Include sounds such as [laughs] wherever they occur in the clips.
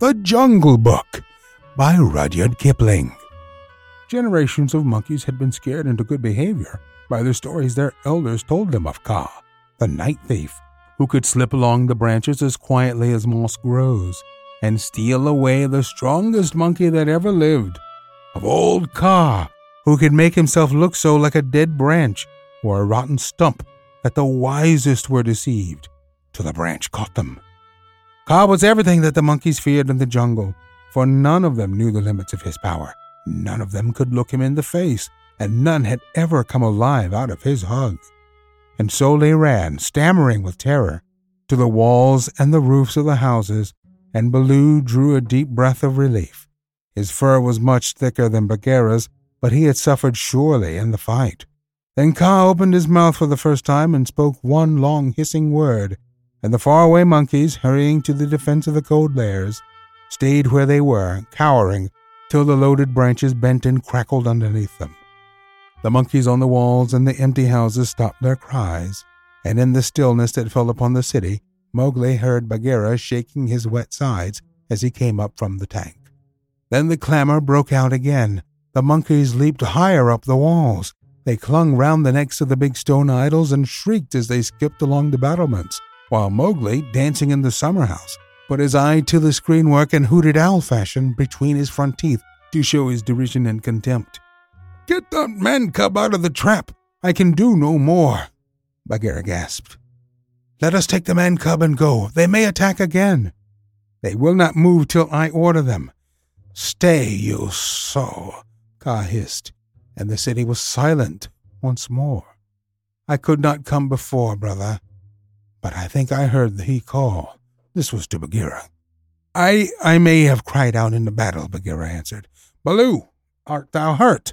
The Jungle Book by Rudyard Kipling. Generations of monkeys had been scared into good behavior by the stories their elders told them of Kaa, the night thief, who could slip along the branches as quietly as moss grows and steal away the strongest monkey that ever lived, of old Kaa, who could make himself look so like a dead branch or a rotten stump that the wisest were deceived till the branch caught them. Kaa was everything that the monkeys feared in the jungle, for none of them knew the limits of his power. None of them could look him in the face, and none had ever come alive out of his hug. And so they ran, stammering with terror, to the walls and the roofs of the houses, and Baloo drew a deep breath of relief. His fur was much thicker than Bagheera's, but he had suffered surely in the fight. Then Kaa opened his mouth for the first time and spoke one long hissing word, and the faraway monkeys, hurrying to the defense of the cold lairs, stayed where they were, cowering, till the loaded branches bent and crackled underneath them. The monkeys on the walls and the empty houses stopped their cries, and in the stillness that fell upon the city, Mowgli heard Bagheera shaking his wet sides as he came up from the tank. Then the clamor broke out again. The monkeys leaped higher up the walls. They clung round the necks of the big stone idols and shrieked as they skipped along the battlements, while Mowgli, dancing in the summer house, put his eye to the screenwork and hooted owl fashion between his front teeth to show his derision and contempt. Get that man cub out of the trap! I can do no more, Bagheera gasped. Let us take the man cub and go. They may attack again. They will not move till I order them. Stay, you so, Kaa hissed, and the city was silent once more. I could not come before, brother, but I think I heard he call. This was to Bagheera. I I may have cried out in the battle, Bagheera answered. Baloo, art thou hurt?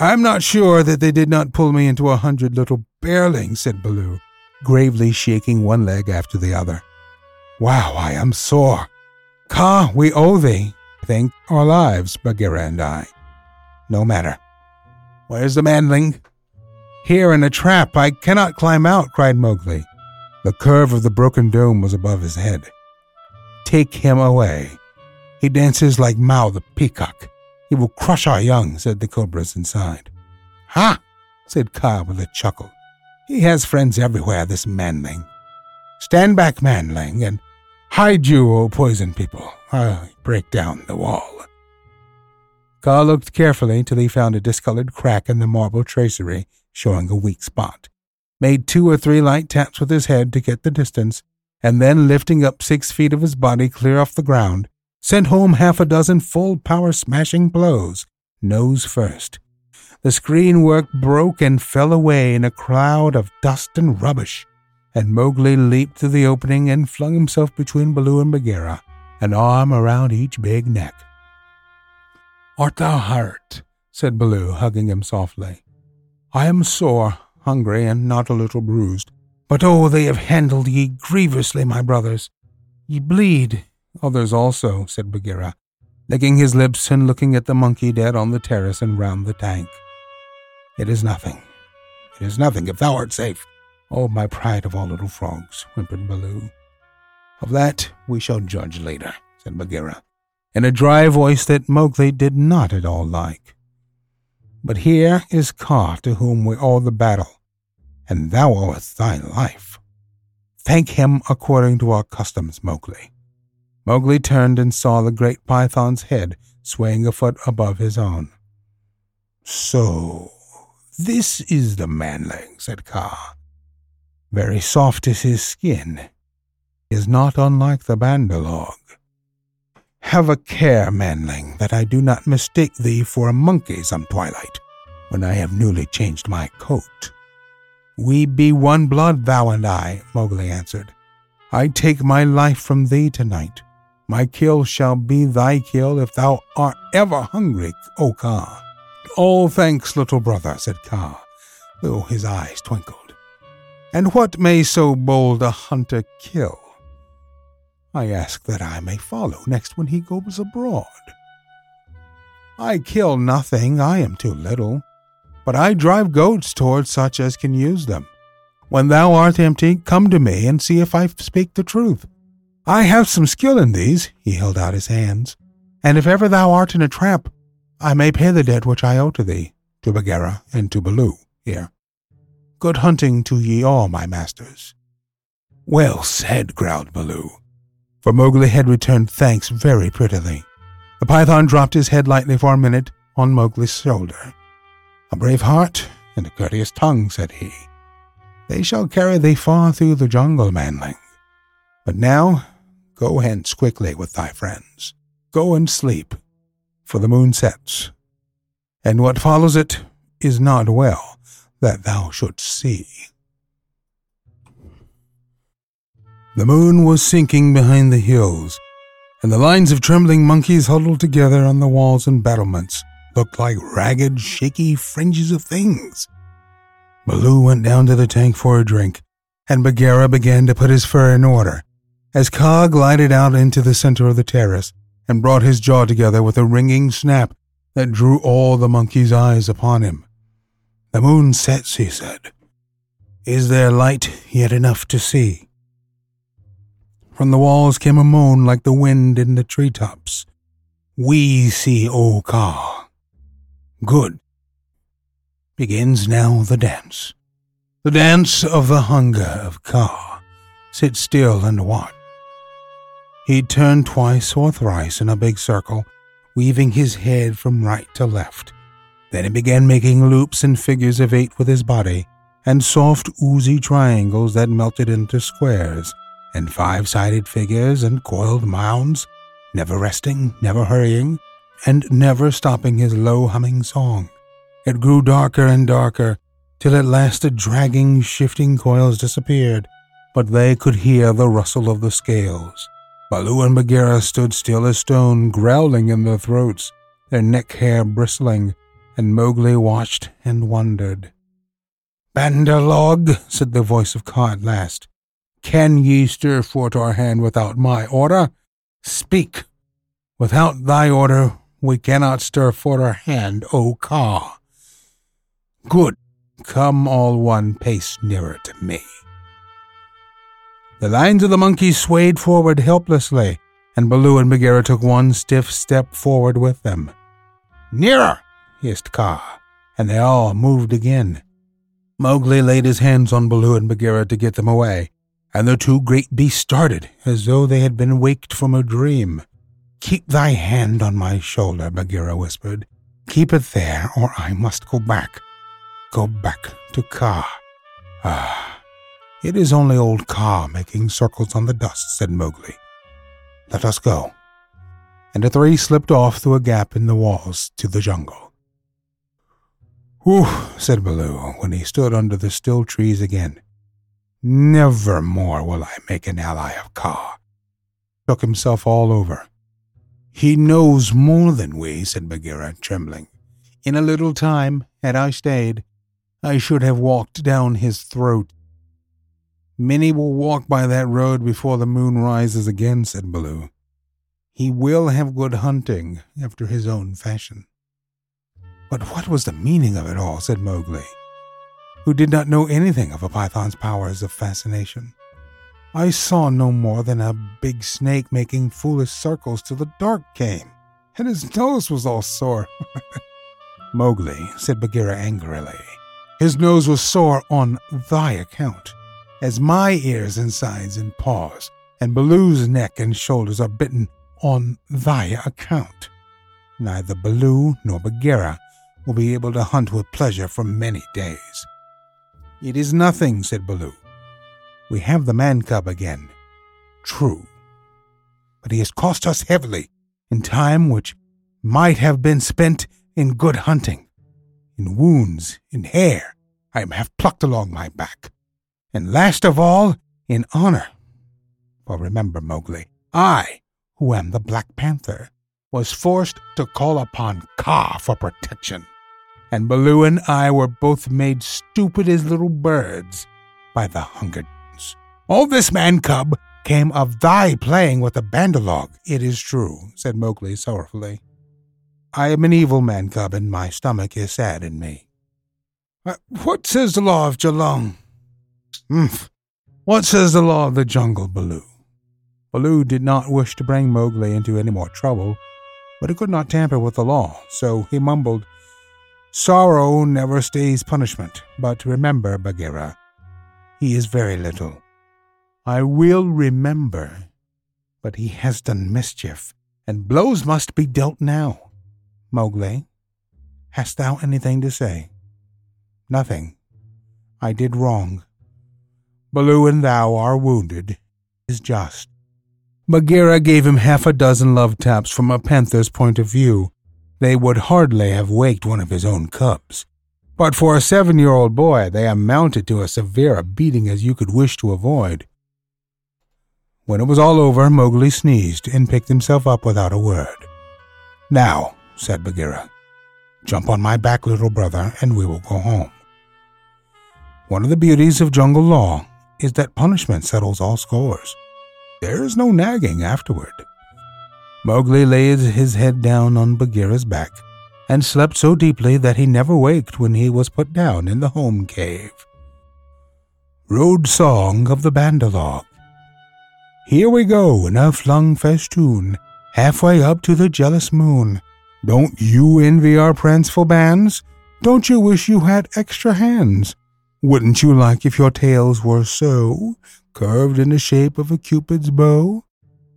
I'm not sure that they did not pull me into a hundred little bearlings, said Baloo, gravely shaking one leg after the other. Wow, I am sore. Kaa, we owe thee, I think, our lives, Bagheera and I. No matter. Where's the manling? Here in a trap. I cannot climb out, cried Mowgli. The curve of the broken dome was above his head. Take him away. He dances like Mao the peacock. He will crush our young, said the cobras inside. Ha! said Kaa with a chuckle. He has friends everywhere, this Manling. Stand back, Manling, and hide you, O poison people. I'll break down the wall. Kaa looked carefully till he found a discolored crack in the marble tracery, showing a weak spot, made two or three light taps with his head to get the distance, and then lifting up six feet of his body clear off the ground, sent home half a dozen full power smashing blows, nose first. The screen work broke and fell away in a cloud of dust and rubbish, and Mowgli leaped through the opening and flung himself between Baloo and Bagheera, an arm around each big neck. Art thou hurt? said Baloo, hugging him softly. I am sore, hungry, and not a little bruised. But oh, they have handled ye grievously, my brothers. Ye bleed. Others also, said Bagheera, licking his lips and looking at the monkey dead on the terrace and round the tank. It is nothing. It is nothing if thou art safe. Oh, my pride of all little frogs, whimpered Baloo. Of that we shall judge later, said Bagheera, in a dry voice that Mowgli did not at all like. But here is Kaa to whom we owe the battle, and thou owest thy life. Thank him according to our customs, Mowgli. Mowgli turned and saw the great python's head swaying a foot above his own. So, this is the manling, said Kaa. Very soft is his skin. He is not unlike the Bandar-log. Have a care, manling, that I do not mistake thee for a monkey some twilight, when I have newly changed my coat. We be one blood, thou and I, Mowgli answered. I take my life from thee tonight, My kill shall be thy kill if thou art ever hungry, O Kaa. All thanks, little brother, said Kaa, though his eyes twinkled. And what may so bold a hunter kill? I ask that I may follow next when he goes abroad. I kill nothing, I am too little, but I drive goats towards such as can use them. When thou art empty, come to me and see if I speak the truth. I have some skill in these, he held out his hands, and if ever thou art in a trap, I may pay the debt which I owe to thee, to Bagheera and to Baloo here. Good hunting to ye all, my masters. Well said, growled Baloo, for Mowgli had returned thanks very prettily. The python dropped his head lightly for a minute on Mowgli's shoulder. A brave heart and a courteous tongue, said he. They shall carry thee far through the jungle, manling. But now go hence quickly with thy friends. Go and sleep, for the moon sets, and what follows it is not well that thou shouldst see. The moon was sinking behind the hills, and the lines of trembling monkeys huddled together on the walls and battlements looked like ragged, shaky fringes of things. Baloo went down to the tank for a drink, and Bagheera began to put his fur in order, as Kaa glided out into the center of the terrace and brought his jaw together with a ringing snap that drew all the monkeys' eyes upon him. The moon sets, he said. Is there light yet enough to see? From the walls came a moan like the wind in the tree tops. We see, O Kaa. Good. Begins now the dance. The dance of the hunger of Kaa. Sit still and watch. He turned twice or thrice in a big circle, weaving his head from right to left. Then he began making loops and figures of eight with his body, and soft, oozy triangles that melted into squares, and five sided figures and coiled mounds, never resting, never hurrying, and never stopping his low humming song. It grew darker and darker, till at last the dragging, shifting coils disappeared, but they could hear the rustle of the scales. Baloo and Bagheera stood still as stone, growling in their throats, their neck hair bristling, and Mowgli watched and wondered. Bandar log, said the voice of Kaa at last, can ye stir forth our hand without my order? Speak. Without thy order, we cannot stir forth our hand, O Kaa. Good. Come all one pace nearer to me. The lines of the monkeys swayed forward helplessly, and Baloo and Bagheera took one stiff step forward with them. Nearer! hissed Kaa, and they all moved again. Mowgli laid his hands on Baloo and Bagheera to get them away, and the two great beasts started as though they had been waked from a dream. Keep thy hand on my shoulder, Bagheera whispered. Keep it there, or I must go back. Go back to Kaa. Ah. It is only old Kaa making circles on the dust, said Mowgli. Let us go. And the three slipped off through a gap in the walls to the jungle. Whew, said Baloo when he stood under the still trees again. Never more will I make an ally of Kaa. Took himself all over. He knows more than we, said Bagheera, trembling. In a little time, had I stayed, I should have walked down his throat Many will walk by that road before the moon rises again, said Baloo. He will have good hunting after his own fashion. But what was the meaning of it all? said Mowgli, who did not know anything of a python's powers of fascination. I saw no more than a big snake making foolish circles till the dark came, and his nose was all sore. [laughs] Mowgli, said Bagheera angrily, his nose was sore on thy account as my ears and sides and paws, and Baloo's neck and shoulders are bitten on thy account. Neither Baloo nor Bagheera will be able to hunt with pleasure for many days. It is nothing, said Baloo. We have the man cub again. True. But he has cost us heavily in time which might have been spent in good hunting, in wounds, in hair I have plucked along my back and last of all, in honor. For remember, Mowgli, I, who am the Black Panther, was forced to call upon Kaa for protection, and Baloo and I were both made stupid as little birds by the Hunger Dance. All this man cub came of thy playing with the Bandar-log, it is true, said Mowgli sorrowfully. I am an evil man cub, and my stomach is sad in me. Uh, what says the law of Geelong? Umph. What says the law of the jungle, Baloo? Baloo did not wish to bring Mowgli into any more trouble, but he could not tamper with the law, so he mumbled, Sorrow never stays punishment, but remember, Bagheera, he is very little. I will remember, but he has done mischief, and blows must be dealt now. Mowgli, hast thou anything to say? Nothing. I did wrong. Baloo and thou are wounded. Is just. Bagheera gave him half a dozen love taps from a panther's point of view. They would hardly have waked one of his own cubs. But for a seven year old boy, they amounted to as severe a beating as you could wish to avoid. When it was all over, Mowgli sneezed and picked himself up without a word. Now, said Bagheera. Jump on my back, little brother, and we will go home. One of the beauties of jungle law is that punishment settles all scores. There is no nagging afterward. Mowgli laid his head down on Bagheera's back and slept so deeply that he never waked when he was put down in the home cave. Road Song of the Bandar-log. Here we go in a flung festoon, halfway up to the jealous moon. Don't you envy our pranceful bands? Don't you wish you had extra hands? Wouldn't you like if your tails were so, curved in the shape of a cupid's bow?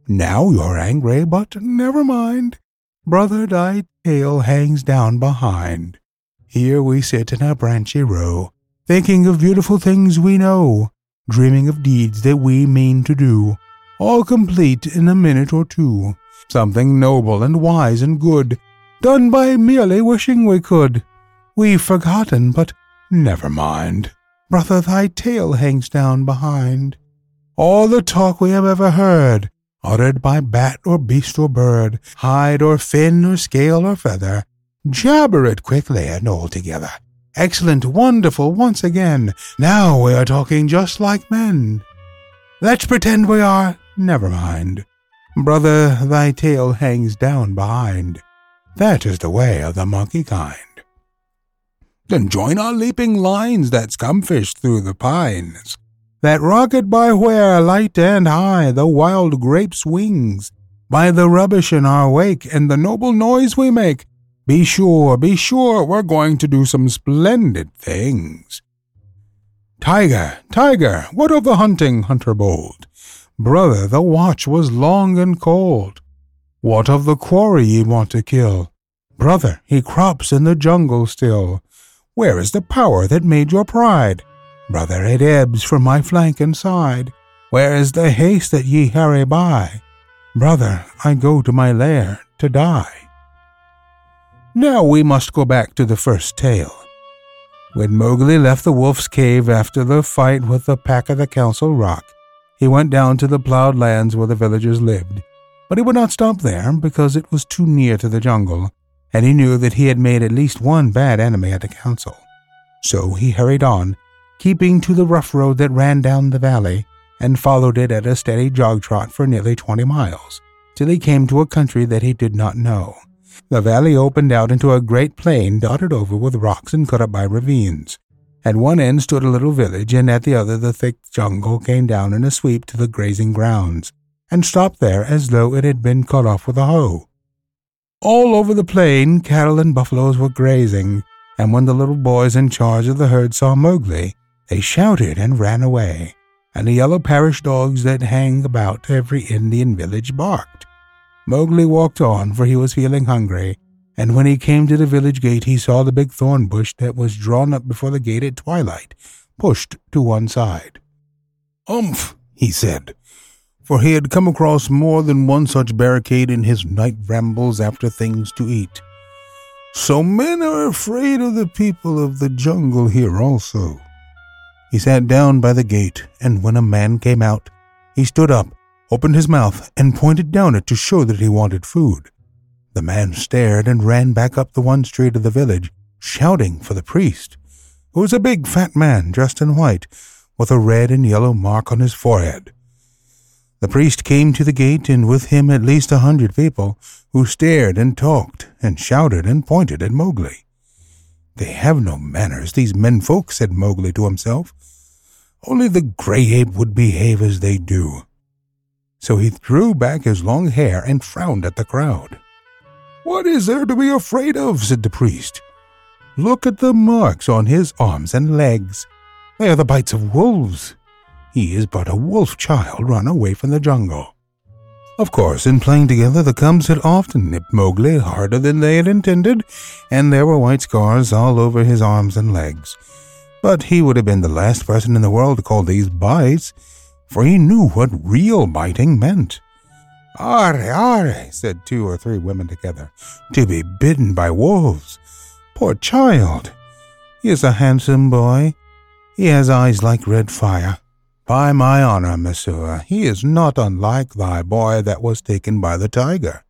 Now you're angry, but never mind. Brother, thy tail hangs down behind. Here we sit in a branchy row, thinking of beautiful things we know, dreaming of deeds that we mean to do, all complete in a minute or two. Something noble and wise and good, done by merely wishing we could. We've forgotten, but never mind. Brother, thy tail hangs down behind. All the talk we have ever heard, uttered by bat or beast or bird, hide or fin or scale or feather, jabber it quickly and all together. Excellent, wonderful, once again. Now we are talking just like men. Let's pretend we are. Never mind. Brother, thy tail hangs down behind. That is the way of the monkey kind. Then join our leaping lines that scumfish through the pines, that rocket by where, light and high, the wild grape's wings, by the rubbish in our wake and the noble noise we make. Be sure, be sure, we're going to do some splendid things. Tiger, tiger, what of the hunting, hunter bold? Brother, the watch was long and cold. What of the quarry ye want to kill? Brother, he crops in the jungle still. Where is the power that made your pride? Brother, it ebbs from my flank and side. Where is the haste that ye hurry by? Brother, I go to my lair to die. Now we must go back to the first tale. When Mowgli left the wolf's cave after the fight with the pack of the Council Rock, he went down to the plowed lands where the villagers lived. But he would not stop there because it was too near to the jungle, and he knew that he had made at least one bad enemy at the council. So he hurried on, keeping to the rough road that ran down the valley, and followed it at a steady jog trot for nearly twenty miles, till he came to a country that he did not know. The valley opened out into a great plain dotted over with rocks and cut up by ravines. At one end stood a little village, and at the other the thick jungle came down in a sweep to the grazing grounds and stopped there as though it had been cut off with a hoe. All over the plain, cattle and buffaloes were grazing, and when the little boys in charge of the herd saw Mowgli, they shouted and ran away, and the yellow parish dogs that hang about every Indian village barked. Mowgli walked on, for he was feeling hungry, and when he came to the village gate, he saw the big thorn bush that was drawn up before the gate at twilight, pushed to one side. Umph, he said for he had come across more than one such barricade in his night rambles after things to eat. So men are afraid of the people of the jungle here also. He sat down by the gate, and when a man came out, he stood up opened his mouth and pointed down it to show that he wanted food. The man stared and ran back up the one street of the village, shouting for the priest, who was a big fat man dressed in white, with a red and yellow mark on his forehead. The priest came to the gate, and with him at least a hundred people, who stared and talked and shouted and pointed at Mowgli. They have no manners, these men folk, said Mowgli to himself. Only the gray ape would behave as they do. So he threw back his long hair and frowned at the crowd. What is there to be afraid of? said the priest. Look at the marks on his arms and legs. They are the bites of wolves. He is but a wolf child run away from the jungle. Of course, in playing together, the cubs had often nipped Mowgli harder than they had intended, and there were white scars all over his arms and legs. But he would have been the last person in the world to call these bites, for he knew what real biting meant. Are, are, said two or three women together, to be bitten by wolves. Poor child! He is a handsome boy. He has eyes like red fire. By my honor, Messua, he is not unlike thy boy that was taken by the tiger.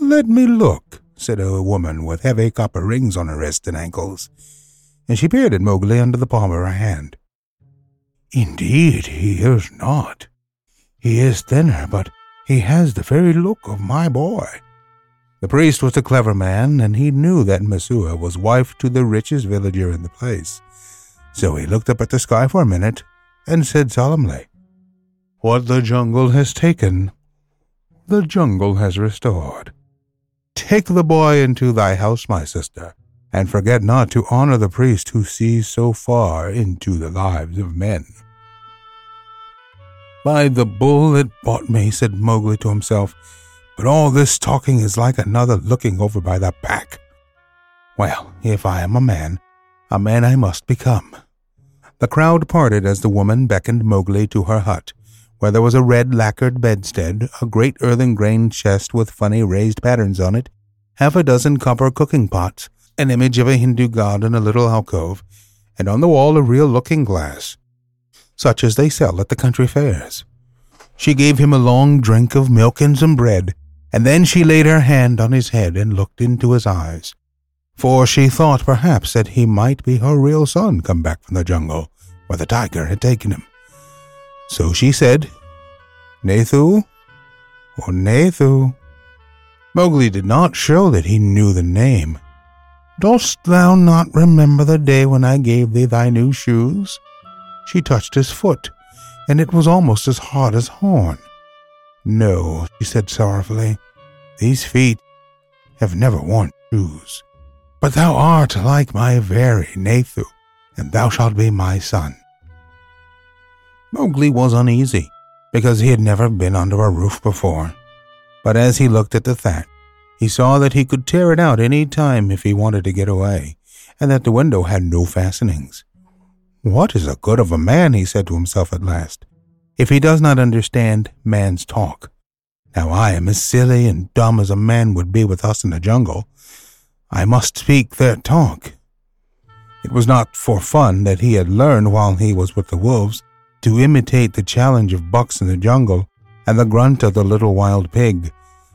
Let me look, said a woman with heavy copper rings on her wrists and ankles, and she peered at Mowgli under the palm of her hand. Indeed, he is not. He is thinner, but he has the very look of my boy. The priest was a clever man, and he knew that Messua was wife to the richest villager in the place. So he looked up at the sky for a minute and said solemnly, What the jungle has taken, the jungle has restored. Take the boy into thy house, my sister, and forget not to honor the priest who sees so far into the lives of men. By the bull that bought me, said Mowgli to himself, but all this talking is like another looking over by the back. Well, if I am a man, a man I must become. The crowd parted as the woman beckoned Mowgli to her hut, where there was a red lacquered bedstead, a great earthen grain chest with funny raised patterns on it, half a dozen copper cooking pots, an image of a Hindu god in a little alcove, and on the wall a real looking glass, such as they sell at the country fairs. She gave him a long drink of milk and some bread, and then she laid her hand on his head and looked into his eyes, for she thought perhaps that he might be her real son come back from the jungle where the tiger had taken him. So she said, Nathu, or Nathu. Mowgli did not show that he knew the name. Dost thou not remember the day when I gave thee thy new shoes? She touched his foot, and it was almost as hard as horn. No, she said sorrowfully, these feet have never worn shoes. But thou art like my very Nathu, and thou shalt be my son. Mowgli was uneasy, because he had never been under a roof before. But as he looked at the thatch, he saw that he could tear it out any time if he wanted to get away, and that the window had no fastenings. What is the good of a man, he said to himself at last, if he does not understand man's talk? Now I am as silly and dumb as a man would be with us in the jungle. I must speak their talk. It was not for fun that he had learned while he was with the wolves to imitate the challenge of bucks in the jungle and the grunt of the little wild pig.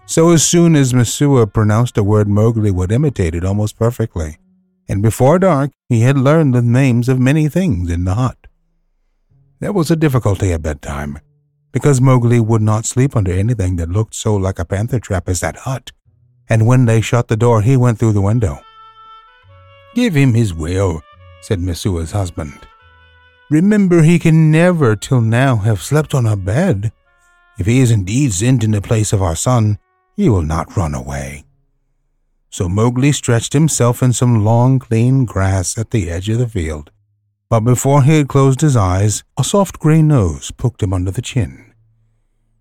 So as soon as Messua pronounced a word, Mowgli would imitate it almost perfectly and before dark he had learned the names of many things in the hut. There was a difficulty at bedtime, because Mowgli would not sleep under anything that looked so like a panther trap as that hut, and when they shut the door he went through the window. Give him his will, said Messua's husband. Remember he can never till now have slept on a bed. If he is indeed sent in the place of our son, he will not run away so Mowgli stretched himself in some long, clean grass at the edge of the field. But before he had closed his eyes, a soft gray nose poked him under the chin.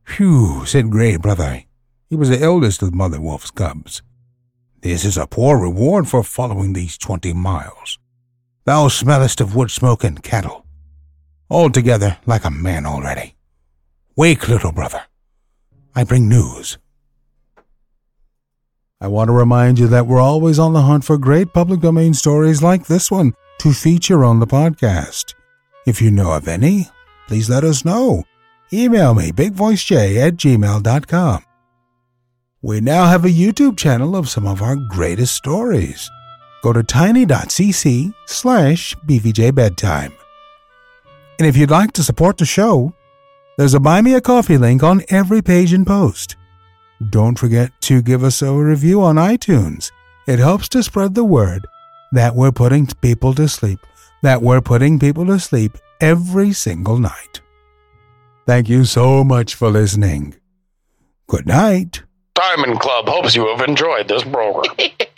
Phew, said Gray Brother. He was the eldest of Mother Wolf's cubs. This is a poor reward for following these twenty miles. Thou smellest of wood smoke and cattle. Altogether like a man already. Wake, little brother. I bring news. I want to remind you that we're always on the hunt for great public domain stories like this one to feature on the podcast. If you know of any, please let us know. email me, bigvoicej at gmail.com. We now have a YouTube channel of some of our greatest stories. Go to tiny.cc slash bvjbedtime. And if you'd like to support the show, there's a Buy Me a Coffee link on every page and post. Don't forget to give us a review on iTunes. It helps to spread the word that we're putting people to sleep, that we're putting people to sleep every single night. Thank you so much for listening. Good night. Diamond Club hopes you have enjoyed this program. [laughs]